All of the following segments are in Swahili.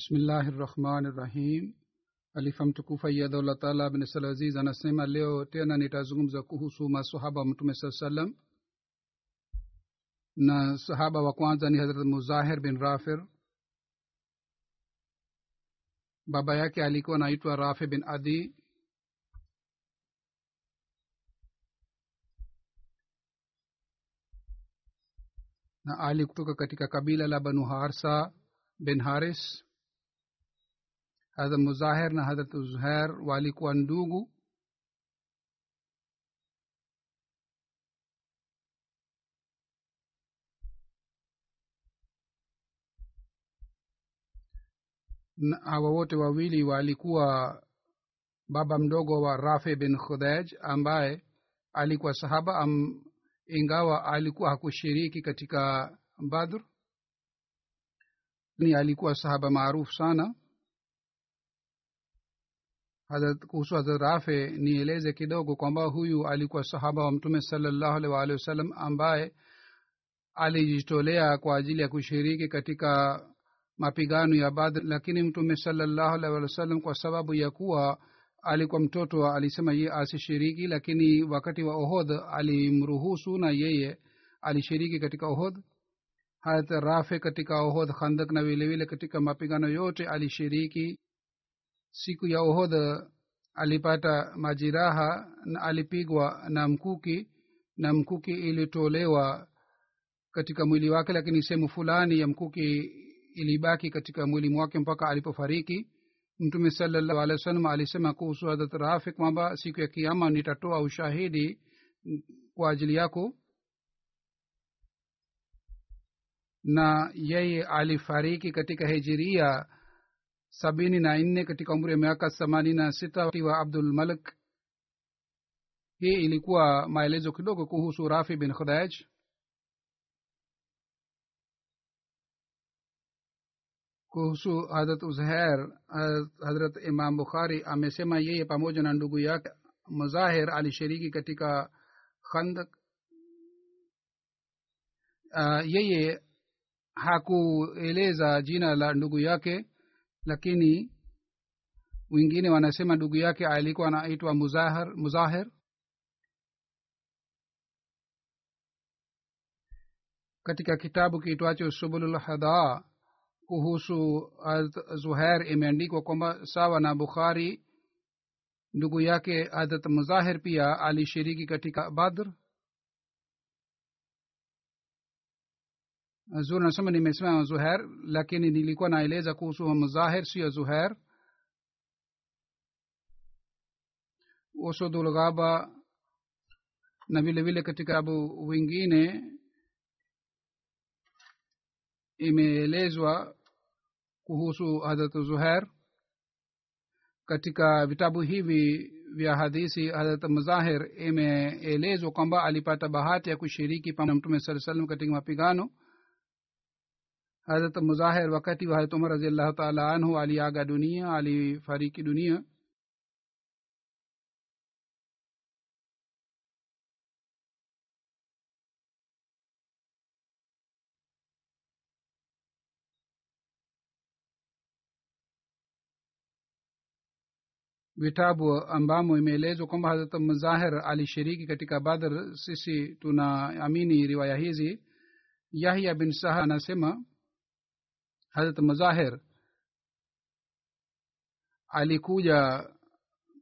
bismillahi rahmani rahim alifa mtukufu ayyadullah taala bin salaziz anasema leo tena nitazungumza kuhusu masahaba wa mtume saa salam na sahaba wa kwanza ni hazrat muzahir bin rafir. Baba yake alikuwa anaitwa rafi bin adi. Na ali kutoka katika kabila la banu harsa bin haris hadrat muzahir na hadrat zuhair walikuwa ndugu. Awa wote wawili walikuwa baba mdogo wa rafi bin khudaj ambaye alikuwa sahaba am, ingawa alikuwa hakushiriki katika badr. Ni alikuwa sahaba maarufu sana kuhusu hadrat rafe nieleze kidogo kwamba huyu alikuwa sahaba wa mtume salallahu alaihi waalihi wasallam ambaye alijitolea kwa ajili ya kushiriki katika mapigano ya badr. Lakini mtume salallahu alaihi waalihi wasallam kwa sababu ya kuwa alikuwa mtoto alisema yeye asishiriki lakini wakati wa ohodh alimruhusu na yeye alishiriki katika ohodh harat rafe katika ohodh khandak na vilevile katika mapigano yote alishiriki siku ya uhodha alipata majiraha na alipigwa na mkuki na mkuki ilitolewa katika mwili wake lakini sehemu fulani ya mkuki ilibaki katika mwili mwake mpaka alipofariki. Mtume salallahu alehi wa sallam alisema kuhusu hadrat rafi kwamba siku ya kiama nitatoa ushahidi kwa ajili yako. Na yeye alifariki katika hijiria sabini na nne katika umri wa miaka themanini na sita wa abdul malik. Hii ilikuwa maelezo kidogo kuhusu rafi bin khudaj kuhusu hadrat uzher hadrat imam bukhari amesema yeye pamoja na ndugu yake muzahir alishiriki katika khandak uh, yeye hakueleza jina la ndugu yake lakini wengine wanasema ndugu yake alikuwa anaitwa muzahir, muzahir. Katika kitabu kiitwacho subulul hada kuhusu zuhair imeandikwa kwamba sawa na bukhari ndugu yake hadrat muzahir pia alishiriki katika badr zur nasema nimesema zuher lakini nilikuwa naeleza kuhusu mzahir sio zuher usudulghaba na vile vile katika abu wengine imeelezwa kuhusu hadrat zuher katika vitabu hivi vya hadisi hadrat mazahir imeelezwa kwamba alipata bahati ya kushiriki pamoja na mtume saa salam katika mapigano hadrat muzahir wakati wa harat umar raziallahu taala anhu aliaga dunia alifariki dunia vitabu ambamo imeelezwa kwamba harat muzahir alishiriki katika badr sisi tunaamini riwaya hizi yahya bin saha anasema harat mazahir alikuja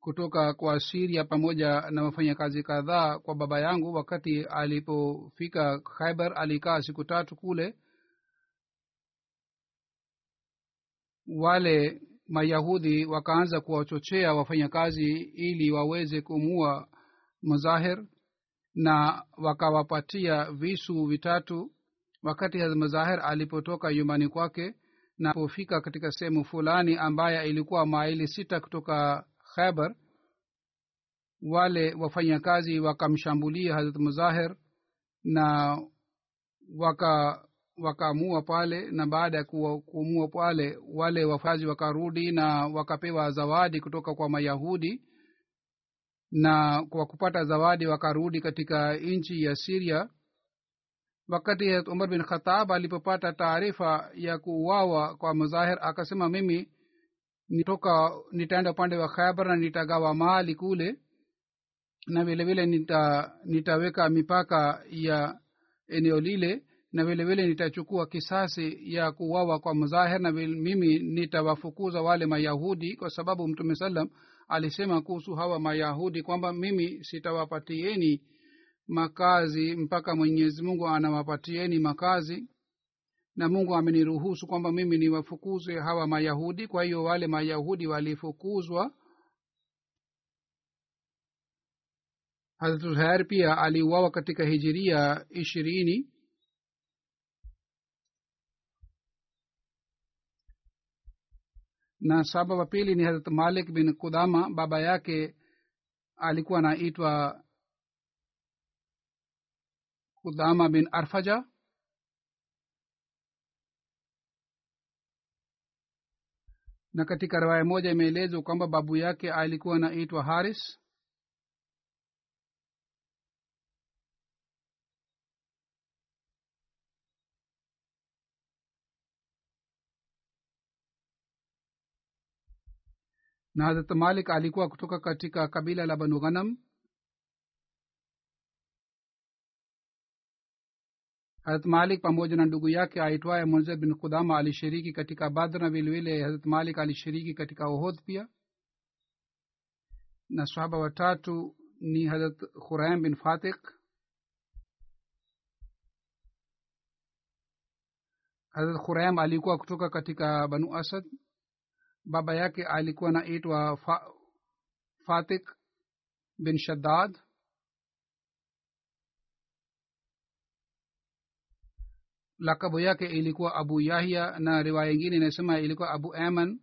kutoka kwa siria pamoja na wafanyakazi kadhaa kwa baba yangu wakati alipofika khaibar alikaa siku tatu kule. Wale mayahudi wakaanza kuwachochea wafanyakazi ili waweze kumua mazahir na wakawapatia visu vitatu wakati mazahir alipotoka nyumbani kwake na alipofika katika sehemu fulani ambaye ilikuwa maili sita kutoka khaibar wale wafanyakazi wakamshambulia hazrat muzahir na waka pale na baada ya kuamua pale wale wafazi wakarudi na wakapewa zawadi kutoka kwa mayahudi na kwa kupata zawadi wakarudi katika nchi ya siria wakati umar bin khatab alipopata taarifa ya kuuawa kwa muzahir akasema mimi nitoka nitaenda upande wa khaibar na nitagawa mali kule na vilevile vile nita, nitaweka mipaka ya eneo lile na vile vile nitachukua kisasi ya kuwawa kwa mzahir na mimi nitawafukuza wale mayahudi. Kwa sababu mtume salam alisema kuhusu hawa mayahudi kwamba mimi sitawapatieni makazi mpaka mwenyezi mungu anawapatieni makazi na mungu ameniruhusu kwamba mimi niwafukuze hawa mayahudi. Kwa hiyo wale mayahudi walifukuzwa. Hazrat zuhair pia aliuawa katika hijiria ishirini. Na saba wa pili ni hazrat malik bin kudama baba yake alikuwa anaitwa kudama bin arfaja? Na katika riwaya moja imeelezwa kwamba babu yake alikuwa anaitwa haris. Na hazrat malik alikuwa kutoka katika kabila la banu ghanam hazrat malik pamoja na ndugu yake aitwaye munzir bin kudama alishiriki katika badr na vilevile harat malik alishiriki katika ohodh pia. Na sahaba watatu ni harat khuraim bin fatik harat khuraim alikuwa kutoka katika banu asad. Baba yake alikuwa naitwa fa, fatik bin shaddad lakabu yake ilikuwa abu yahya na riwaya ingine inasema ilikuwa abu aman.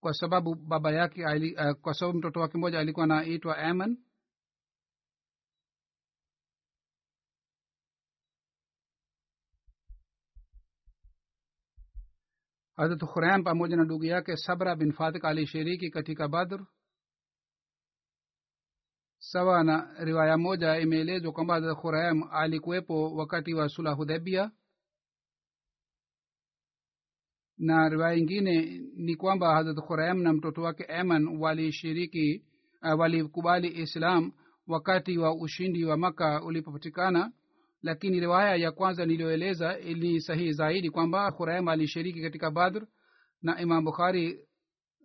Kwa sababu baba yake uh, kwa sababu mtoto wake mmoja alikuwa anaitwa aman. Harat khurem pamoja na ndugu yake sabra bin fatik alishiriki katika badr sawa na riwaya moja imeelezwa kwamba hazrat khurem alikuwepo wakati wa sula hudhabia na riwaya ingine ni kwamba hazrat khurayam na mtoto wake aman walishiriki uh, walikubali islam wakati wa ushindi wa maka ulipopatikana. Lakini riwaya ya kwanza niliyoeleza ni sahihi zaidi kwamba khurayam alishiriki katika badr na imam bukhari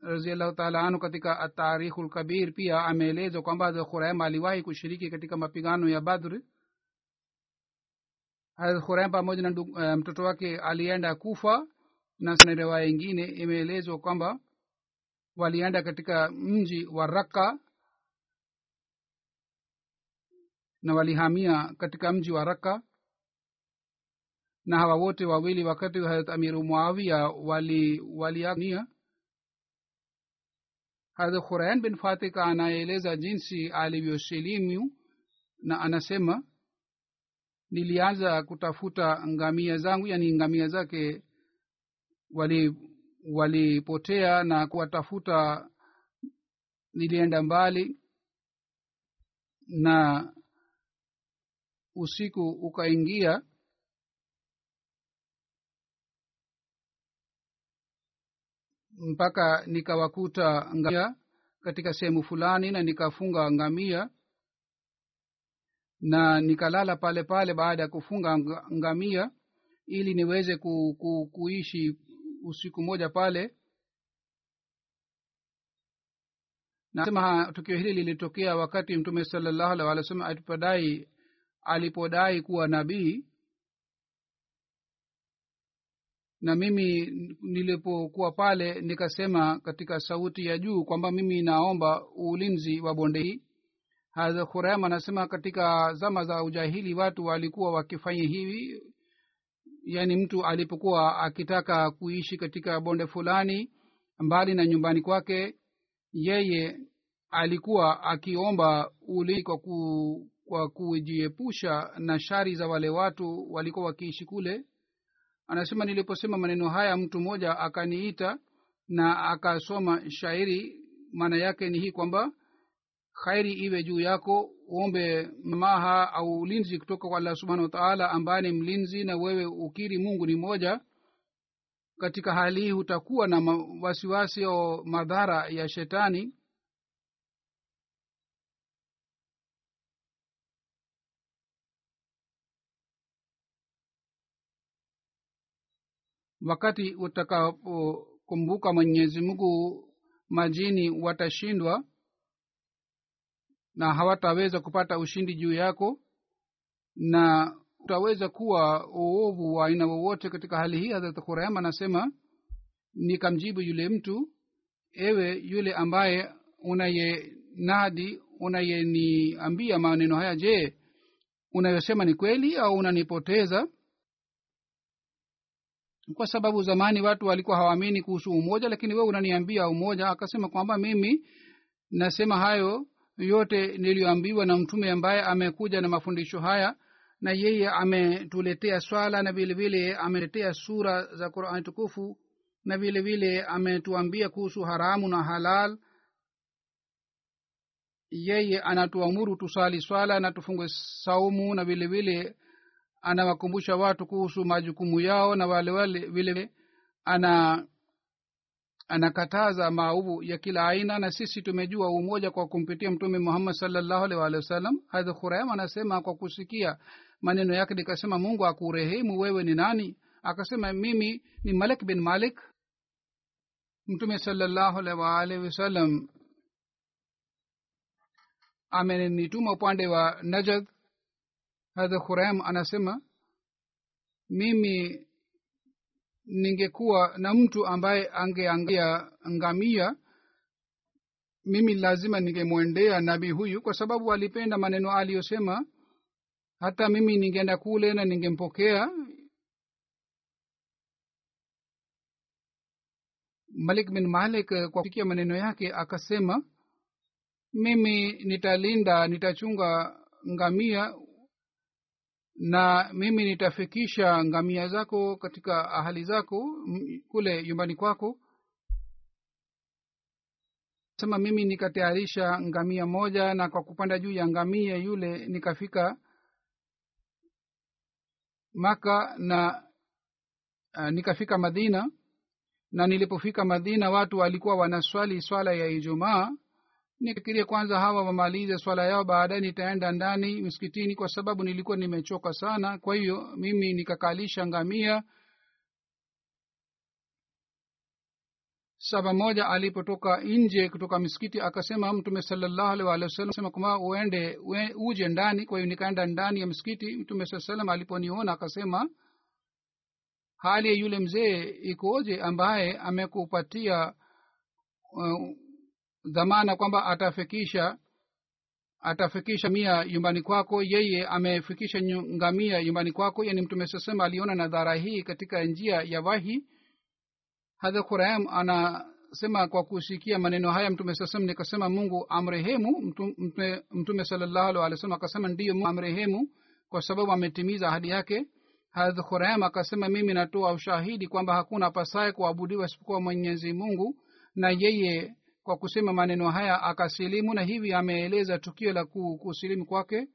raziallahu taala anhu katika atarikhu lkabir pia ameelezwa kwamba khuraim aliwahi kushiriki katika mapigano ya badr. Khuraim pamoja na uh, mtoto wake alienda kufa na riwaya ingine imeelezwa kwamba walienda katika mji wa raka na walihamia katika mji wa raka na hawa wote wawili wakati wa harat amiru muawia wali waliania harat bin fatika anaeleza jinsi alivyosilimu na anasema nilianza kutafuta ngamia zangu yani ngamia zake wali na kuwatafuta nilienda mbali na usiku ukaingia mpaka nikawakuta ngamia katika sehemu fulani na nikafunga ngamia na nikalala pale pale baada ya kufunga ngamia ili niweze ku, ku, kuishi usiku moja pale. Nasema tukio hili lilitokea wakati mtume salallahu alih walih wasallam alipodai alipodai kuwa nabii na mimi nilipokuwa pale nikasema katika sauti ya juu kwamba mimi naomba ulinzi wa bonde hii. Hadha khurama anasema katika zama za ujahili watu walikuwa wakifanya hivi. Yaani mtu alipokuwa akitaka kuishi katika bonde fulani mbali na nyumbani kwake yeye alikuwa akiomba ulinzi kwa, kwa kujiepusha na shari za wale watu walikuwa wakiishi kule anasema niliposema maneno haya mtu mmoja akaniita na akasoma shairi. Maana yake ni hii kwamba khairi iwe juu yako uombe mamaha au ulinzi kutoka kwa allah subhanahu wataala ambaye ni mlinzi na wewe ukiri mungu ni moja katika hali hii hutakuwa na wasiwasi au madhara ya shetani wakati utakapokumbuka mwenyezi mungu majini watashindwa na hawataweza kupata ushindi juu yako na utaweza kuwa uovu wa aina wowote katika hali hii. Hadrat khurayam anasema nikamjibu yule mtu ewe yule ambaye unayenadi unayeniambia maneno haya je unayosema ni kweli au unanipoteza kwa sababu zamani watu walikuwa hawaamini kuhusu umoja lakini wewe unaniambia umoja. Akasema kwamba mimi nasema hayo yote niliyoambiwa na mtume ambaye amekuja na mafundisho haya na yeye ametuletea swala na vile vile ameletea sura za qurani tukufu na vile vile ametuambia kuhusu haramu na halal. Yeye anatuamuru tusali swala na tufungue saumu na vile vile anawakumbusha watu kuhusu majukumu yao na wale wale vile ana anakataza maovu ya kila aina. Na sisi tumejua umoja kwa kumpitia mtume muhammad salllahu alih walihi wasallam. Hadha khurayam anasema kwa kusikia maneno yake nikasema mungu akurehemu wewe ni nani? Akasema mimi ni malik bin malik. Mtume salllahu alih waalihi wasallam amenituma upande wa najad hadha khurayam anasema mimi ningekuwa na mtu ambaye angeangia ngamia mimi lazima ningemwendea nabii huyu kwa sababu alipenda maneno aliyosema. Hata mimi ningeenda kule na ningempokea. Malik bin malik kwa kusikia maneno yake akasema mimi nitalinda nitachunga ngamia na mimi nitafikisha ngamia zako katika ahali zako kule nyumbani kwako. Sema mimi nikatayarisha ngamia moja na kwa kupanda juu ya ngamia yule nikafika maka na uh, nikafika madina. Na nilipofika madina watu walikuwa wanaswali swala ya ijumaa nikifikiria kwanza hawa wamalize swala yao baadaye nitaenda ndani msikitini kwa sababu nilikuwa nimechoka sana. Kwa hiyo mimi nikakalisha ngamia saba moja alipotoka nje kutoka misikiti akasema mtume sema kwamba uende ue, uje ndani. Kwa hiyo nikaenda ndani ya msikiti mtume saa salam aliponiona akasema hali ya yule mzee ikoje ambaye amekupatia uh, dhamana kwamba atafikisha atafikisha mia nyumbani kwako yeye amefikisha ngamia nyumbani kwako. Yani mtume sasema aliona nadhara hii katika njia ya wahi. Hadha qurayam anasema kwa kusikia maneno haya mtume sasema nikasema mungu amrehemu mtume, mtume salallahu akasema ndiyo mungu amrehemu kwa sababu ametimiza ahadi yake. Hadha qurayam akasema mimi natoa ushahidi kwamba hakuna pasaye kuabudiwa isipokuwa mwenyezi mungu na yeye kwa kusema maneno haya akasilimu na hivi ameeleza tukio la kuu kusilimu kwake.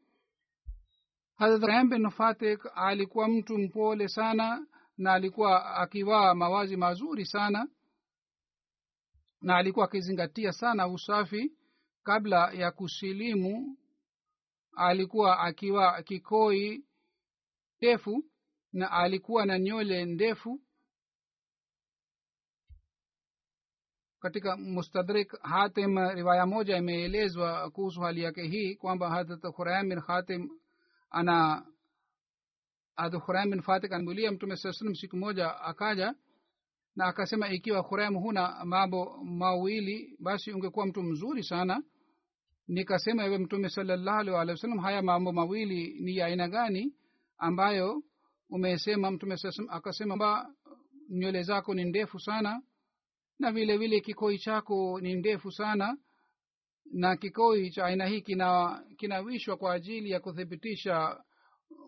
Bin fatik alikuwa mtu mpole sana na alikuwa akivaa mawazi mazuri sana na alikuwa akizingatia sana usafi. Kabla ya kusilimu alikuwa akiwa kikoi ndefu na alikuwa na nywele ndefu katika mustadrik hatim riwaya moja imeelezwa kuhusu hali yake hii kwamba hadrat khuraim bin hatim ana hadrat khuraim bin fatik anamulia mtume saa salam siku moja akaja na akasema ikiwa khuraim huna mambo mawili basi ungekuwa mtu mzuri sana. Nikasema ewe mtume salallahu alih walih wa sallam haya mambo mawili ni ya aina gani ambayo umesema? Mtume saa salam akasema kwamba nywele zako ni ndefu sana na vile vile kikoi chako ni ndefu sana na kikoi cha aina hii kina kinawishwa kwa ajili ya kuthibitisha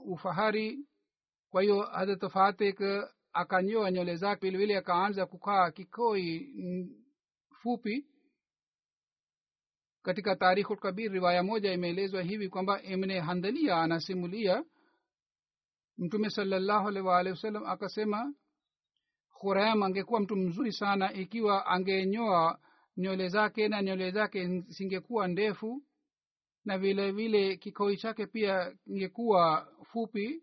ufahari. Kwa hiyo hadrat fatik akanyoa nywele zake vile vile akaanza kukaa kikoi fupi. Katika tarikhu lkabir riwaya moja imeelezwa hivi kwamba imne handalia anasimulia mtume salallahu wasalam akasema khurayam angekuwa mtu mzuri sana ikiwa angenyoa nywele zake na nywele zake zingekuwa ndefu na vile vile kikoi chake pia ingekuwa fupi.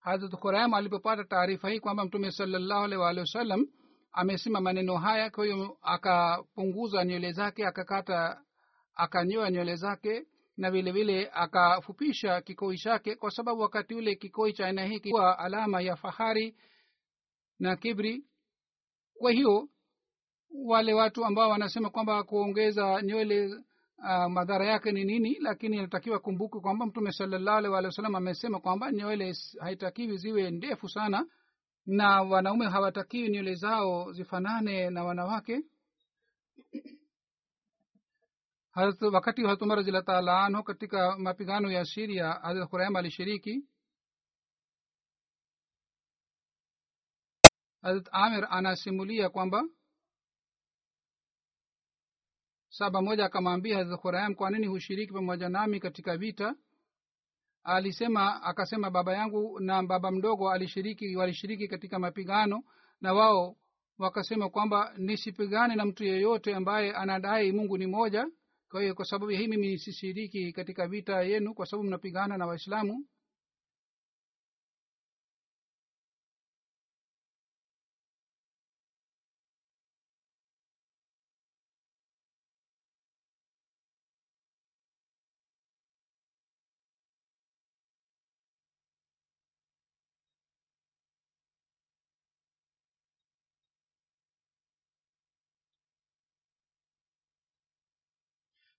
Hazrat khurayam alipopata taarifa hii kwamba mtume salallahu alaihi waalihi wasallam amesema maneno haya kwa hiyo akapunguza nywele zake akakata akanyoa nywele zake na vile vile akafupisha kikoi chake kwa sababu wakati ule kikoi cha aina hii kilikuwa alama ya fahari na kibri. Kwa hiyo wale watu ambao wanasema kwamba kuongeza nywele uh, madhara yake ni nini lakini inatakiwa kumbuke kwamba mtume salallahu alih walih wasalam amesema kwamba nywele haitakiwi ziwe ndefu sana na wanaume hawatakiwi nywele zao zifanane na wanawake Hazrat, wakati wa umar raziallah taala anhu katika mapigano ya siria hazrat khuraim alishiriki. Hazrat amir anasimulia kwamba saba moja akamwambia hazrat khuraim kwa nini hushiriki pamoja nami katika vita? Alisema akasema baba yangu na baba mdogo alishiriki walishiriki katika mapigano na wao wakasema kwamba nisipigane na mtu yeyote ambaye anadai mungu ni moja kwa hiyo kwa sababu ya hii mimi sishiriki katika vita yenu kwa sababu mnapigana na waislamu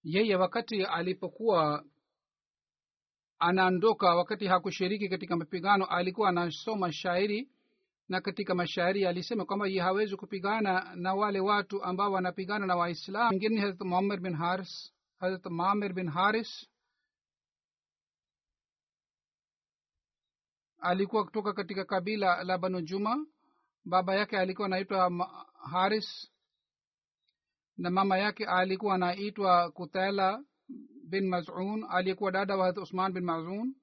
yeye wakati alipokuwa anaondoka wakati hakushiriki katika mapigano alikuwa anasoma shairi na katika mashairi alisema kwamba ye hawezi kupigana na wale watu ambao wanapigana na waislam mwingine ni harat muamir bin haris harat mamir bin haris alikuwa kutoka katika kabila la banu juma. Baba yake alikuwa anaitwa haris na mama yake alikuwa anaitwa kutela bin mazun aliyekuwa dada wa Hazrat usman bin mazun.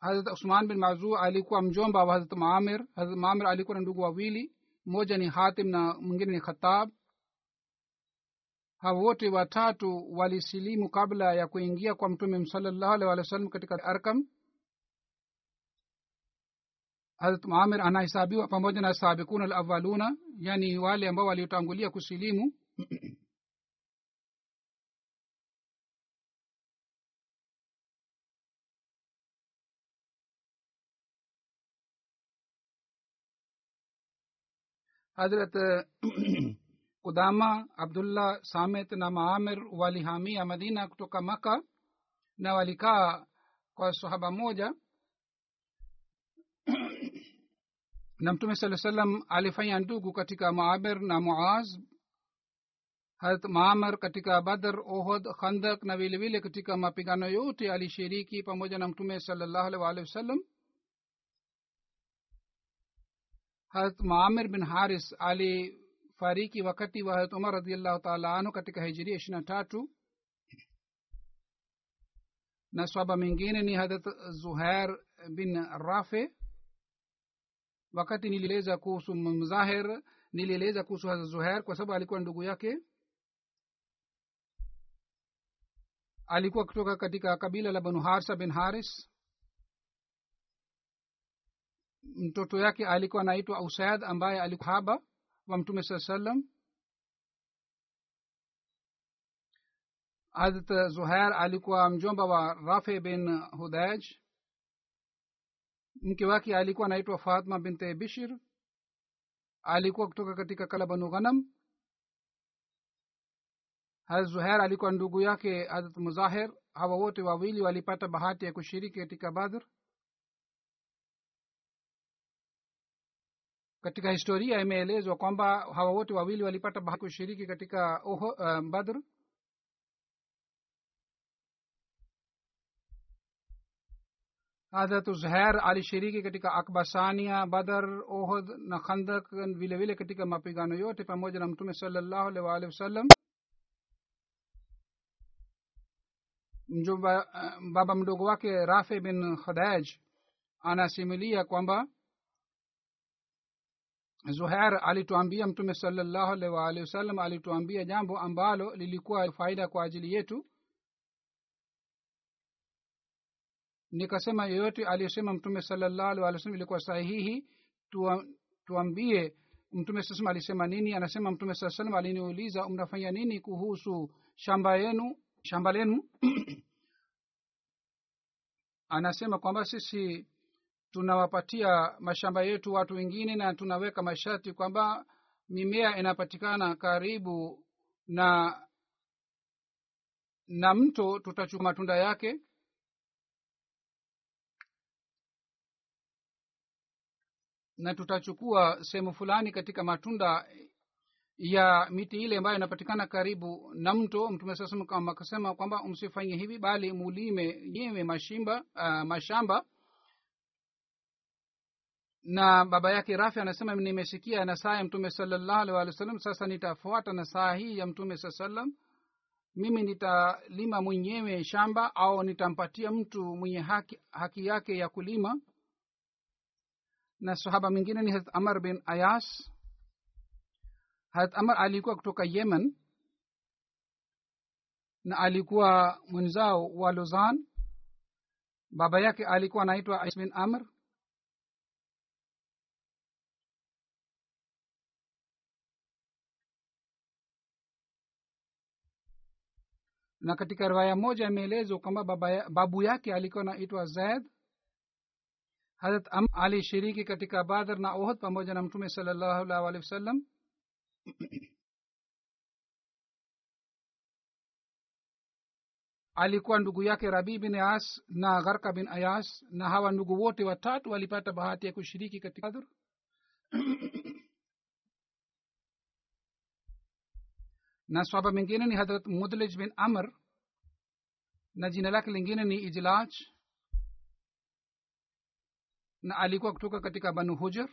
Hadrat usman bin mazun alikuwa mjomba wa hadrat maamir hadrat maamir alikuwa na ndugu wawili mmoja ni hatim na mwingine ni khatab hawa wote watatu walisilimu kabla ya kuingia kwa mtume salallahu alaihi wa sallam katika arkam harat amir anahesabiwa pamoja na sabikuna alawaluna yani wale ambao waliotangulia kusilimu. Hadrat kudama eh, abdullah samet na maamir walihamia madina kutoka maka na walikaa kwa sahaba moja. Na mtume saa salam alifanya ndugu katika maamir na muaz harat maamar katika badr ohod khandak na vilevile katika mapigano yote alishiriki pamoja na mtume salallahu alih waalihi wasallam. Harat maamir bin haris alifariki wakati wa harat umar radiallahu taala anhu katika hijiria ishiri tatu. Na swaba mengine ni harat zuhair bin rafe wakati nilieleza kuhusu mzahir nilieleza kuhusu harat zuhair kwa sababu alikuwa ndugu yake. Alikuwa kutoka katika kabila la banu harsa bin haris. Mtoto yake alikuwa anaitwa usaid ambaye alikuwa haba wa mtume saa salam hadrat zuhair alikuwa mjomba wa rafe bin hudaj mke wake alikuwa anaitwa fatma binte bishir. Alikuwa kutoka katika kala banu ghanam harat zuhair alikuwa ndugu yake harat muzahir. Hawa wote wawili walipata bahati ya kushiriki katika badr. Katika historia imeelezwa kwamba hawa wote wawili walipata bahati kushiriki katika uh, badr hadrat zuhair alishiriki katika akbasania badar ohod na khandak vile vile katika mapigano yote pamoja na mtume salallahu alih waalihi wasallam mjomba baba mdogo wake rafe bin khadaj anasimulia kwamba zuhair alituambia mtume salallahu alih waalihi wasallam alituambia jambo ambalo lilikuwa faida kwa ajili yetu nikasema yoyote aliyosema mtume salallahu alih wasallam ilikuwa sahihi tuambie. Mtume saa alisema nini? Anasema mtume saa salam aliniuliza mnafanya nini kuhusu shamba yenu shamba lenu? Anasema kwamba sisi tunawapatia mashamba yetu watu wengine na tunaweka masharti kwamba mimea inapatikana karibu na na mto tutachukua matunda yake na tutachukua sehemu fulani katika matunda ya miti ile ambayo inapatikana karibu na mto. Mtume sasa akasema kwamba msifanye hivi bali mulime nyewe mashimba uh, mashamba. Na baba yake rafi anasema nimesikia nasaa ya mtume salallahu alih walih wa sallam sasa nitafuata nasaa hii ya mtume saa salam mimi nitalima mwenyewe shamba au nitampatia mtu mwenye haki, haki yake ya kulima na sahaba mwingine ni harat amar bin ayas. Harat amar alikuwa kutoka yemen na alikuwa mwenzao wa lozan baba yake alikuwa anaitwa bin amr. Na katika riwaya moja imeelezwa kwamba babu yake alikuwa anaitwa zaid harat am alishiriki katika badr na ohd pamoja na mtume salallahu alaihi wa sallam alikuwa ndugu yake rabi bin ayas na gharka bin ayas na hawa ndugu wote watatu walipata bahati ya kushiriki katika badr na swaba mengine ni hadrat mudlij bin amr na jina lake lingine ni ijlaj na alikuwa kutoka katika banu hujar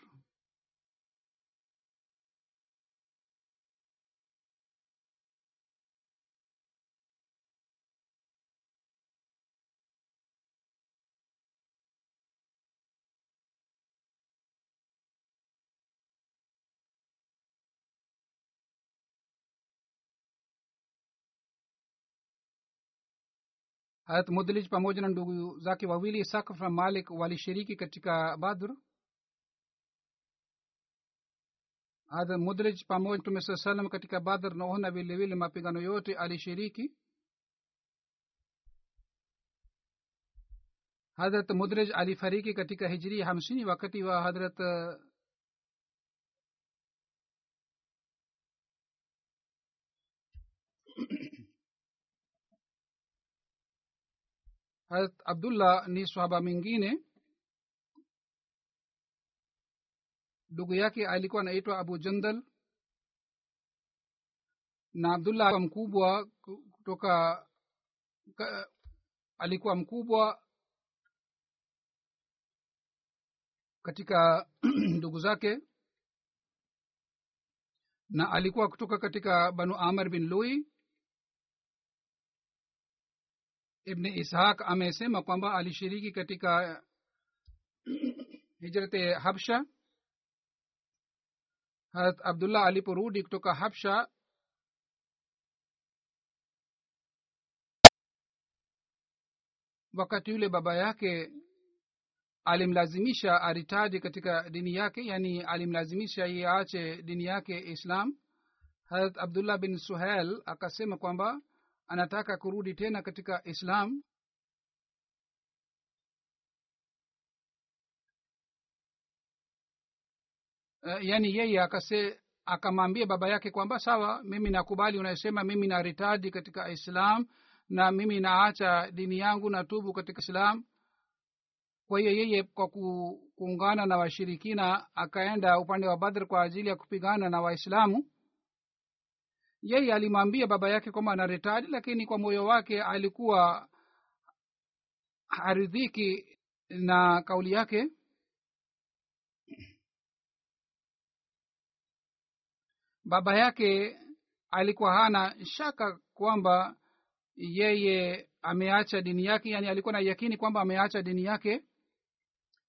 harat mudlij pamoja na ndugu zake wawili isakaf na malik walishiriki katika badr. Harat mudlij pamoja mtume saa salam katika badr naona vilevile mapigano yote alishiriki. Hadrat mudrij alifariki katika hijiri hamsini wakati wa hadrat harat abdullah ni swahaba mwingine. Ndugu yake alikuwa anaitwa abu jandal. Na abdullah mkubwa kutoka ka, alikuwa mkubwa katika ndugu zake. Na alikuwa kutoka katika banu amar bin lui ibni ishaq amesema kwamba alishiriki katika hijrate habsha. Harat abdullah aliporudi kutoka habsha wakati yule baba yake alimlazimisha aritadi katika dini yake yani alimlazimisha iye aache dini yake islam. Harat abdullah bin suhel akasema kwamba anataka kurudi tena katika islam. Uh, yani yeye akase akamwambia baba yake kwamba sawa mimi nakubali unayosema mimi naritadi katika islam na mimi naacha dini yangu na tubu katika islam. Kwa hiyo yeye kwa kuungana na washirikina akaenda upande wa badr kwa ajili ya kupigana na waislamu yeye alimwambia baba yake kwamba anaretadi lakini kwa moyo wake alikuwa haridhiki na kauli yake. Baba yake alikuwa hana shaka kwamba yeye ameacha dini yake yani alikuwa na yakini kwamba ameacha dini yake.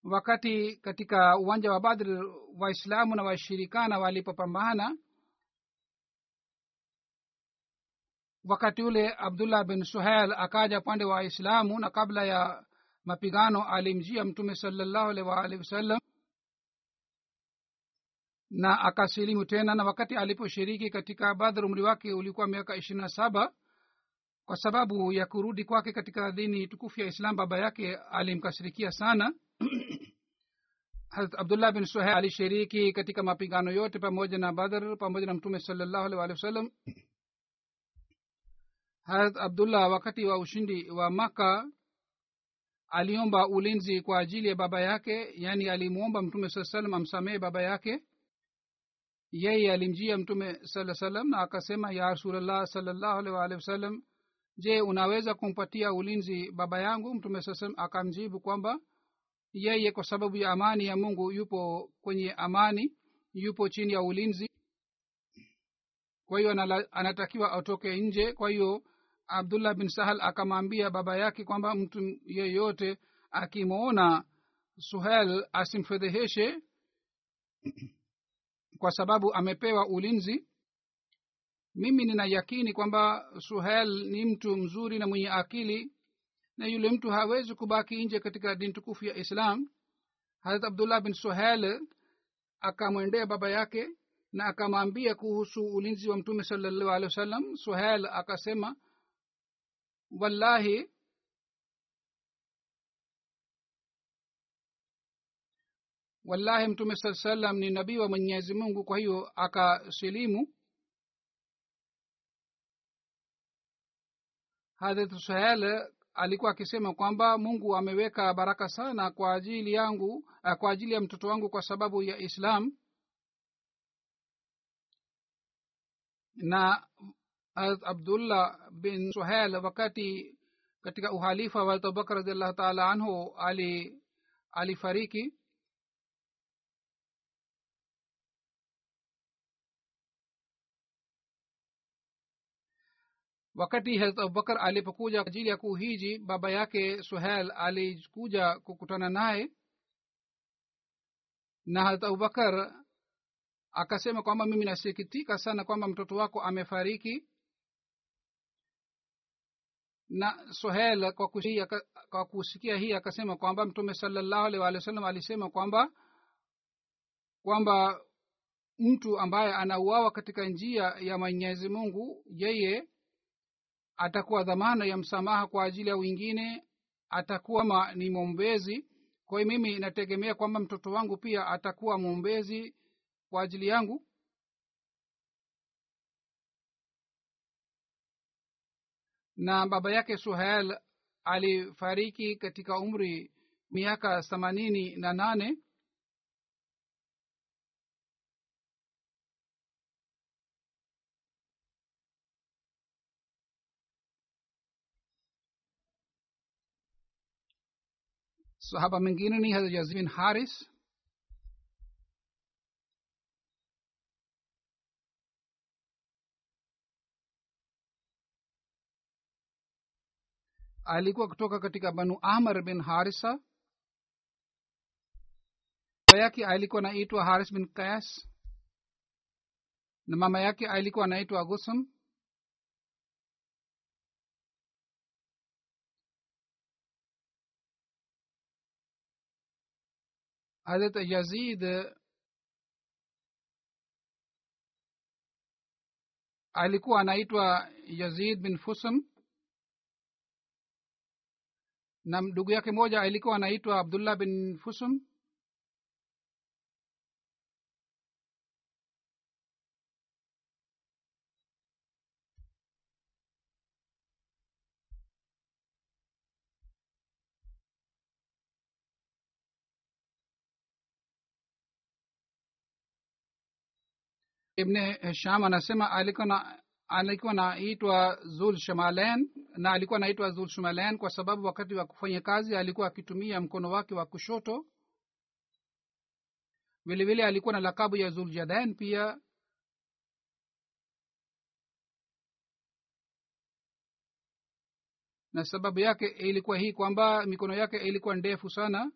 Wakati katika uwanja wa badr waislamu na washirikana walipopambana wakati ule abdullah bin suhel akaja upande wa waislamu na kabla ya mapigano alimjia mtume salallahu alaihi waalihi wasallam na akasilimu tena. Na wakati aliposhiriki katika badhr umri wake ulikuwa miaka ishirini na saba kwa sababu ya kurudi kwake katika dini tukufu ya islam baba yake alimkasirikia sana. Abdullah bin suhel alishiriki katika mapigano yote pamoja na badr pamoja na mtume salallahu alaihi wasallam harat abdullah wakati wa ushindi wa maka aliomba ulinzi kwa ajili ya baba yake yaani alimwomba mtume saa salam amsamehe baba yake. Yeye alimjia mtume saa salam na akasema ya rasulllah salllahu alih waalihi je unaweza kumpatia ulinzi baba yangu? Mtume saa salam akamjibu kwamba yeye kwa sababu ya amani ya mungu yupo kwenye amani yupo chini ya ulinzi. Kwa hiyo anatakiwa atoke nje kwa hiyo abdullah bin sahal akamwambia baba yake kwamba mtu yeyote akimwona suhel asimfedheheshe kwa sababu amepewa ulinzi. Mimi nina yakini kwamba suhel ni mtu mzuri na mwenye akili na yule mtu hawezi kubaki nje katika dini tukufu ya islam. Harat abdullah bin suhel akamwendea baba yake na akamwambia kuhusu ulinzi wa mtume salallahu alehi wa sallam suhel akasema wallahi wallahi mtume saa salam ni nabii wa mwenyezi mungu kwa hiyo akasilimu hadrat suhel alikuwa akisema kwamba mungu ameweka baraka sana kwa ajili yangu kwa ajili ya mtoto wangu kwa sababu ya islam. Na abdullah bin suhel wakati katika uhalifa wa abubakar radiallahu taala anhu ali alifariki. Wakati harat abubakar alipokuja ajili ya kuhiji baba yake suhel alikuja kukutana naye. Na harat abubakar akasema kwamba mimi nasikitika sana kwamba mtoto wako amefariki na sohel kwa kwa kusikia hii akasema kwamba mtume salallahu alih walih wa sallam alisema kwamba kwamba mtu ambaye anauawa katika njia ya mwenyezi mungu yeye atakuwa dhamana ya msamaha kwa ajili ya wengine atakuwa ma ni mwombezi. Kwa hiyo mimi nategemea kwamba mtoto wangu pia atakuwa mwombezi kwa ajili yangu na baba yake suhel alifariki katika umri miaka themanini na nane. Sahaba mwingine ni hazrat yazid bin haris alikuwa kutoka katika banu amr bin harisa. Baba yake alikuwa anaitwa haris bin kayas na mama yake alikuwa anaitwa gusum. Hazrat yazid alikuwa anaitwa yazid bin fusam na ndugu yake moja alikuwa anaitwa abdullah bin fusum. Ibne hisham anasema alikuwa na alikuwa naitwa zul shamalen na alikuwa anaitwa zul shamalen kwa sababu wakati wa kufanya kazi alikuwa akitumia mkono wake wa kushoto. Vile vile alikuwa na lakabu ya zul jadain pia. Na sababu yake ilikuwa hii kwamba mikono yake ilikuwa ndefu sana.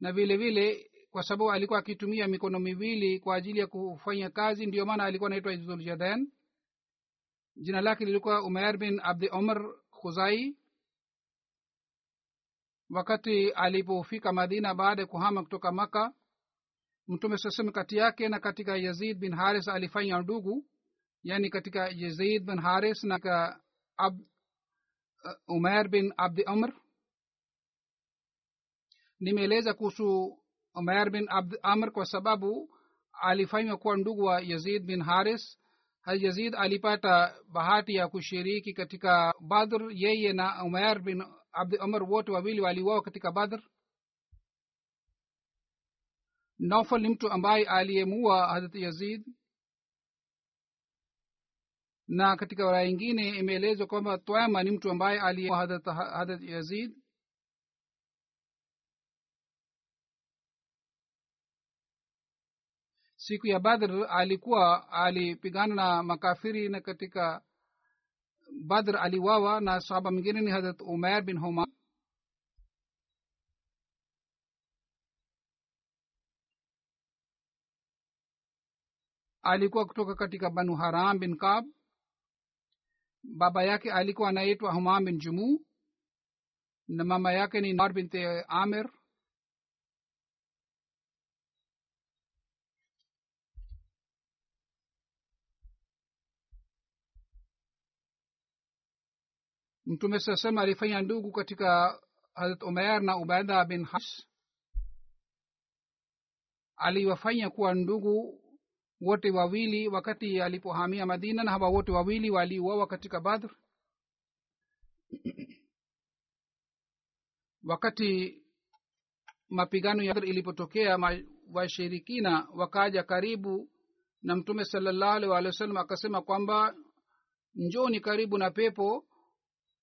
Na vile vile kwa sababu alikuwa akitumia mikono miwili kwa ajili ya kufanya kazi ndiyo maana alikuwa anaitwa zuljadain jina lake lilikuwa umair bin abdi omar khuzai. Wakati alipofika madina baada ya kuhama kutoka maka mtume sasem kati yake na katika yazid bin haris alifanya ndugu yani katika yazid bin haris na ab, uh, umair bin abdi amr nimeeleza kuhusu umair bin abd amr kwa sababu alifanywa kuwa ndugu wa yazid bin haris yazid alipata bahati ya kushiriki katika badr. Yeye na umair bin abdi umar wote wawili waliwao katika badr. Naufal ni mtu ambaye aliyemua hadrat yazid. Na katika raya ingine imeelezwa kwamba twama ni mtu ambaye aliyemua hadrat yazid siku ya badr alikuwa alipigana na makafiri na katika badr aliwawa na sahaba mwingine ni hadrat umer bin huma alikuwa kutoka katika banu haram bin kab baba yake alikuwa anaitwa humam bin jumu na mama yake ni nar binte amir mtume sasema alifanya ndugu katika harat umair na ubaida bin has aliwafanya kuwa ndugu wote wawili wakati alipohamia madina na hawa wote wawili waliuawa katika badr. Wakati mapigano ya badr ilipotokea washirikina wakaja karibu na mtume salallahu alih walih wa sallam akasema kwamba njoni karibu na pepo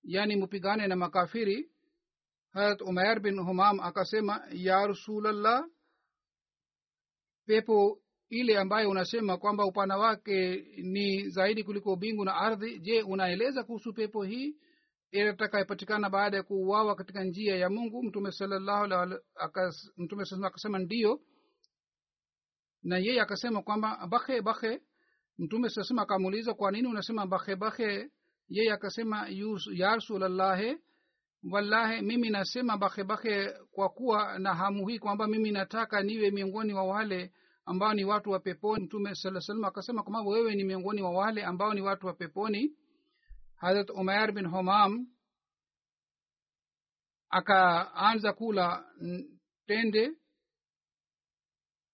yani mupigane na makafiri harat umair bin humam akasema ya rasulllah pepo ile ambayo unasema kwamba upana wake ni zaidi kuliko bingu na ardhi. Je unaeleza kuhusu pepo hii? Itakayepatikana baada ya kuuawa katika njia ya mungu? Mtume salallahu mtume akasema ndiyo na yeye akasema kwamba bakhe bakhe. Mtume sasema akamuuliza kwa nini unasema bakhe bakhe yeye akasema ya rasulallahe wallahi mimi nasema bakhe kwa kuwa na hamu hii kwamba mimi nataka niwe miongoni wa wale ambao ni watu wa peponi. Mtume saa salam akasema kwamba wewe ni miongoni wa wale ambao ni watu wa peponi. Harat umair bin homam akaanza kula tende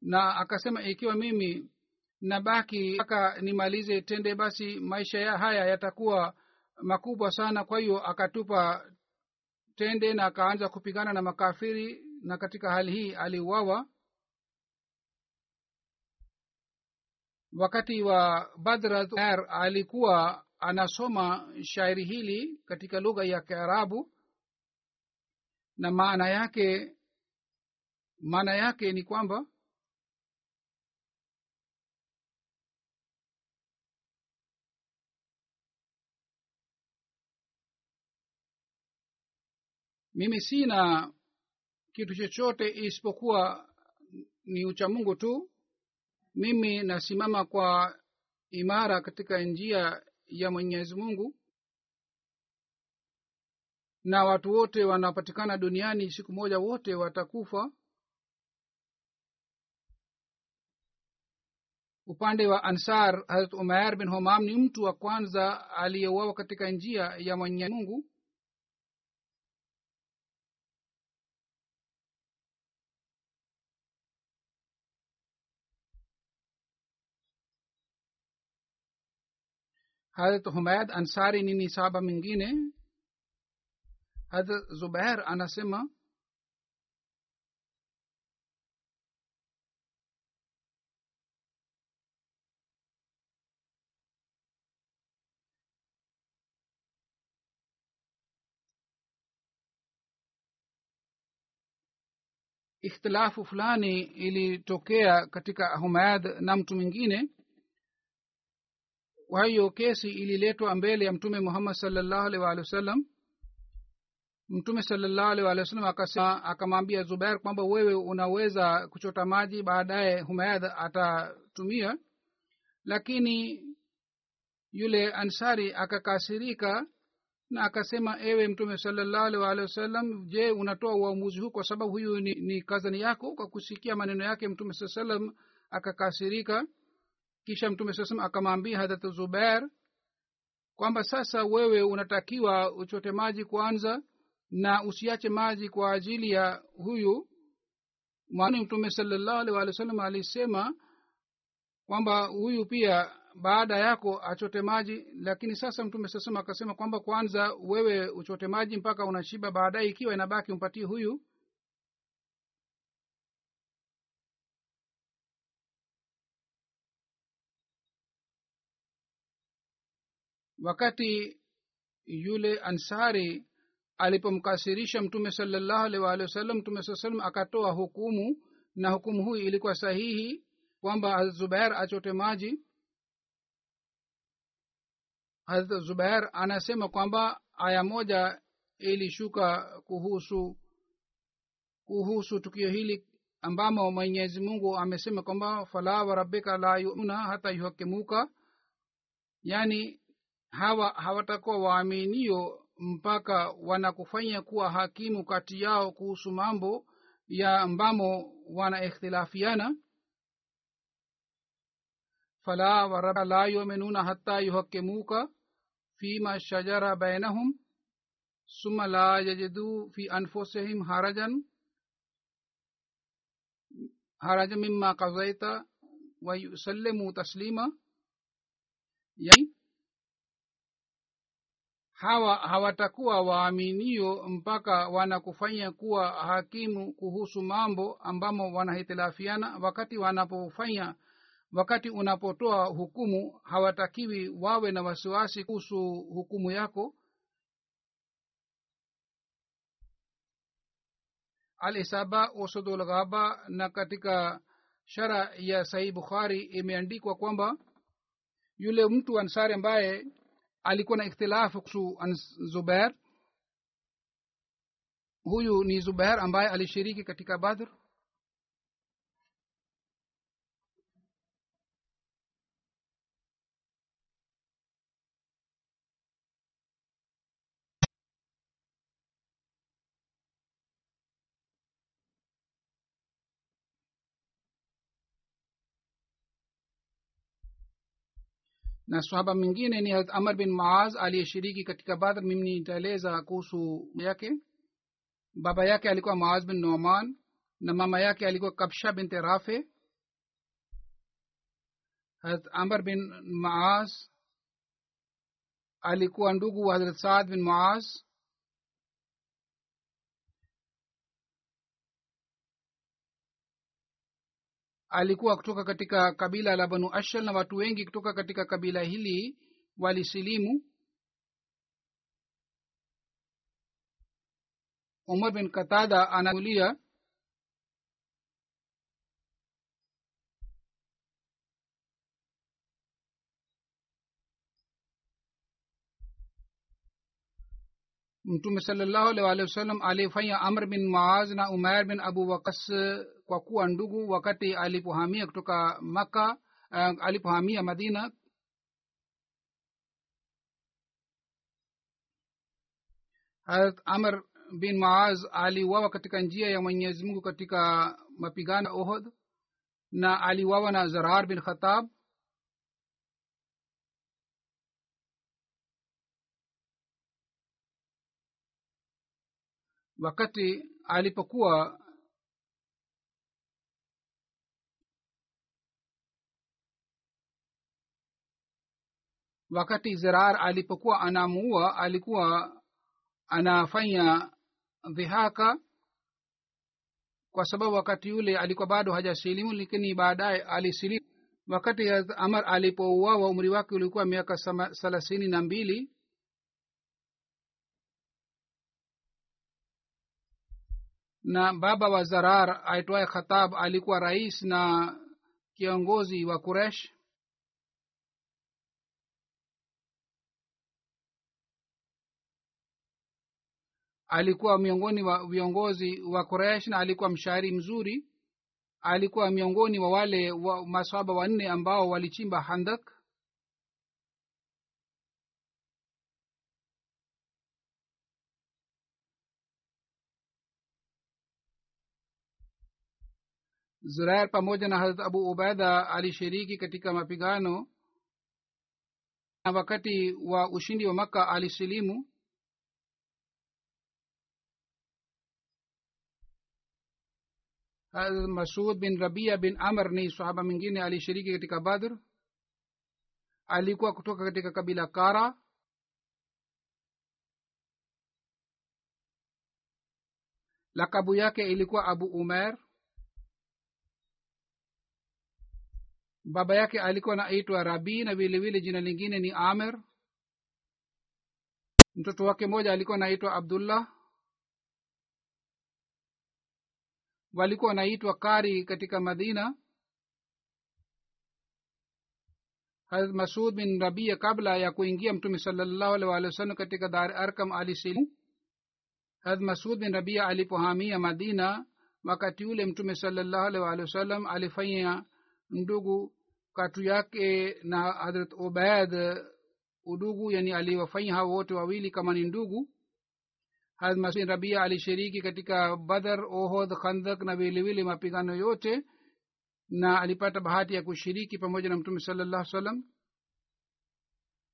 na akasema ikiwa mimi nabaki mpaka nimalize tende basi maisha ya haya yatakuwa makubwa sana. Kwa hiyo akatupa tende na akaanza kupigana na makafiri na katika hali hii aliuawa. Wakati wa badrar alikuwa anasoma shairi hili katika lugha ya kiarabu na maana yake maana yake ni kwamba mimi sina kitu chochote isipokuwa ni uchamungu tu. Mimi nasimama kwa imara katika njia ya mwenyezi mungu. Na watu wote wanapatikana duniani siku moja wote watakufa. Upande wa ansar harat umar bin homam ni mtu wa kwanza aliyeuawa katika njia ya mwenyezi mungu harat humaid ansari ni nisaba mingine hadrat zubair anasema ikhtilafu fulani ilitokea katika humayad na mtu mwingine kwa hiyo kesi ililetwa mbele ya mtume muhammad salllahu alih wa wasallam mtume salllahu alih waalihi wasallam akasema akamwambia zubair kwamba wewe unaweza kuchota maji baadaye humayadh atatumia. Lakini yule ansari akakasirika na akasema ewe mtume salllahu alih wasallam je unatoa uamuzi huu kwa sababu huyu ni, ni kazani yako? Kwa kusikia maneno yake mtume saa salam akakasirika kisha mtume saa akamwambia hadrat zubair kwamba sasa wewe unatakiwa uchote maji kwanza na usiache maji kwa ajili ya huyu mwani mtume salllahu alih walih wa sallam alisema kwamba huyu pia baada yako achote maji. Lakini sasa mtume saa salam akasema kwamba kwanza wewe uchote maji mpaka unashiba baadaye ikiwa inabaki umpatie huyu wakati yule ansari alipomkasirisha mtume salallahu alih waalihi wasallam mtume saa salam akatoa hukumu na hukumu huyu ilikuwa sahihi kwamba zubair achote maji? Hazrat zubair anasema kwamba aya moja ilishuka kuhusu kuhusu tukio hili ambamo mwenyezi mungu amesema kwamba fala warabika la yumuna hata yuhakimuka. Yaani hawa hawatakuwa waaminio mpaka wanakufanya kuwa hakimu kati yao kuhusu mambo ya ambamo wana ikhtilafiana fala warabika la yuminuna hata yuhakimuka fima shajara bainahum suma la yajidu fi anfusihim harajan haraja mima kazaita wa yusallimu taslima. Yani hawa hawatakuwa waaminio mpaka wanakufanya kuwa hakimu kuhusu mambo ambamo wanahitilafiana. Wakati wanapofanya wakati unapotoa hukumu hawatakiwi wawe na wasiwasi kuhusu hukumu yako. Alisaba usudulghaba na katika shara ya sahih bukhari imeandikwa kwamba yule mtu ansari ambaye alikuwa na ikhtilafu kuhusu zubair. Huyu ni zubair ambaye alishiriki katika badr na swahaba mwingine ni harat amar bin maaz aliyeshiriki katika badr mimi nitaeleza kuhusu yake baba yake alikuwa maaz bin noman na mama yake alikuwa kabsha binte rafe harat amar bin maaz alikuwa ndugu wa harat saad bin maaz alikuwa kutoka katika kabila la banu ashal na watu wengi kutoka katika kabila hili walisilimu. Umar bin katada anaulia mtume salllahu alih walihi wasallam alifanya amr bin maaz na umair bin abu wakas kwa kuwa ndugu wakati alipohamia kutoka maka uh, alipohamia madina. Harat amr bin maaz aliwawa katika njia ya mwenyezi mungu katika mapigano ohod na aliwawa na zarar bin khatab wakati alipokuwa wakati zerar alipokuwa anamuua alikuwa anafanya dhihaka kwa sababu wakati yule alikuwa bado hajasilimu lakini baadaye alisilimu. Wakati amar alipouawa umri wake ulikuwa miaka thelathini na mbili. Na baba wa zarar aitwaye khatab alikuwa rais na kiongozi wa kuresh alikuwa miongoni wa viongozi wa kuresh na alikuwa mshairi mzuri. Alikuwa miongoni wa wale wa maswaba wanne ambao walichimba handak zurair pamoja na harat abu ubaida alishiriki katika mapigano. Na wakati wa ushindi wa makka alisilimu masud bin rabia bin amr ni sahaba mwingine alishiriki katika badr? Alikuwa kutoka katika kabila kara. Lakabu yake ilikuwa abu umer baba yake alikuwa naitwa rabi na vilevile jina lingine ni amer mtoto wake mmoja alikuwa naitwa abdullah walikuwa wanaitwa kari katika madina. Harat masud bin rabia kabla ya kuingia mtume salallahu alih walih wasallam katika dar arkam alisilimu. Harat masud bin rabia alipohamia madina wakati ule mtume salallahu alih walih wasallam alifanya ndugu katu yake na hadrat ubaid udugu yani aliwafanya hao wote wawili kama ni ndugu hadrat masud rabia alishiriki katika badhar ohod khandak na vilevile mapigano yote na alipata bahati ya kushiriki pamoja na mtume salallah salam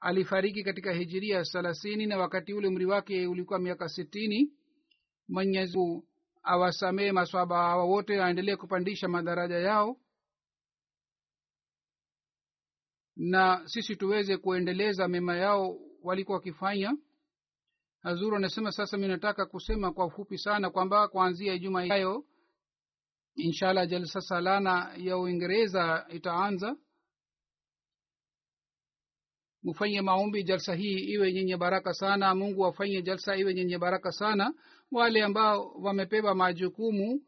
alifariki katika hijiria thelathini na wakati ule umri wake ulikuwa miaka sitini. Mwenyezi awasamee maswaba hawa wote aendelee kupandisha madaraja yao. Na sisi tuweze kuendeleza mema yao walikuwa wakifanya hazuru anasema sasa mi nataka kusema kwa ufupi sana kwamba kuanzia juma ijayo inshallah jalsa salana ya uingereza itaanza. Mufanye maombi jalsa hii iwe yenye baraka sana. Mungu afanye jalsa iwe yenye baraka sana. Wale ambao wamepewa majukumu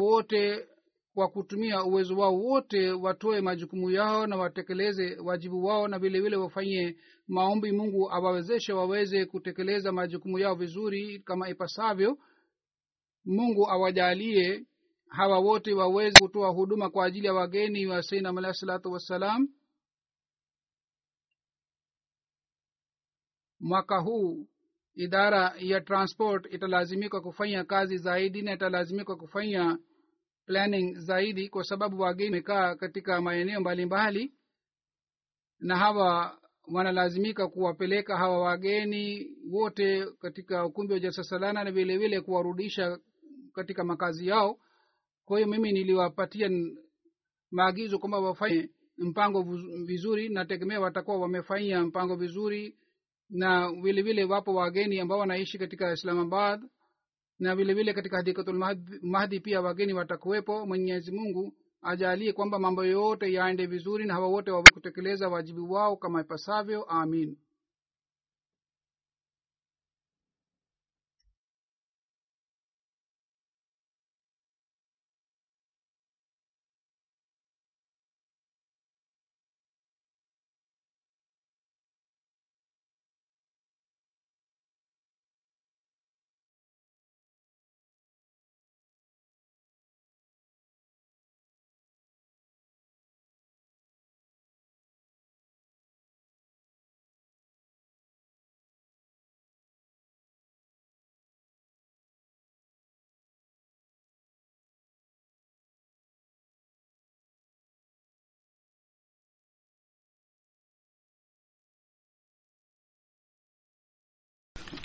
wote kwa kutumia uwezo wao wote watoe majukumu yao na watekeleze wajibu wao na vilevile vile wafanye maombi mungu awawezeshe waweze kutekeleza majukumu yao vizuri kama ipasavyo. Mungu awajalie hawa wote waweze kutoa huduma kwa ajili ya wageni wa sainam alahi salatu wassalam. Mwaka huu idara ya transport italazimika kufanya kazi zaidi na italazimika kufanya planning zaidi kwa sababu wageni wamekaa katika maeneo mbalimbali na hawa wanalazimika kuwapeleka hawa wageni wote katika ukumbi wa jasasalana na vile vile kuwarudisha katika makazi yao. Kwa hiyo mimi niliwapatia maagizo kwamba wafanye mpango vizuri nategemea watakuwa wamefanya mpango vizuri na vile vile wapo wageni ambao wanaishi katika islamabad na vile vile katika hadikatul mahdi pia wageni watakuwepo. Mwenyezi mungu ajalie kwamba mambo yote yaende vizuri na hawa wote wawe kutekeleza wajibu wao kama ipasavyo. Amin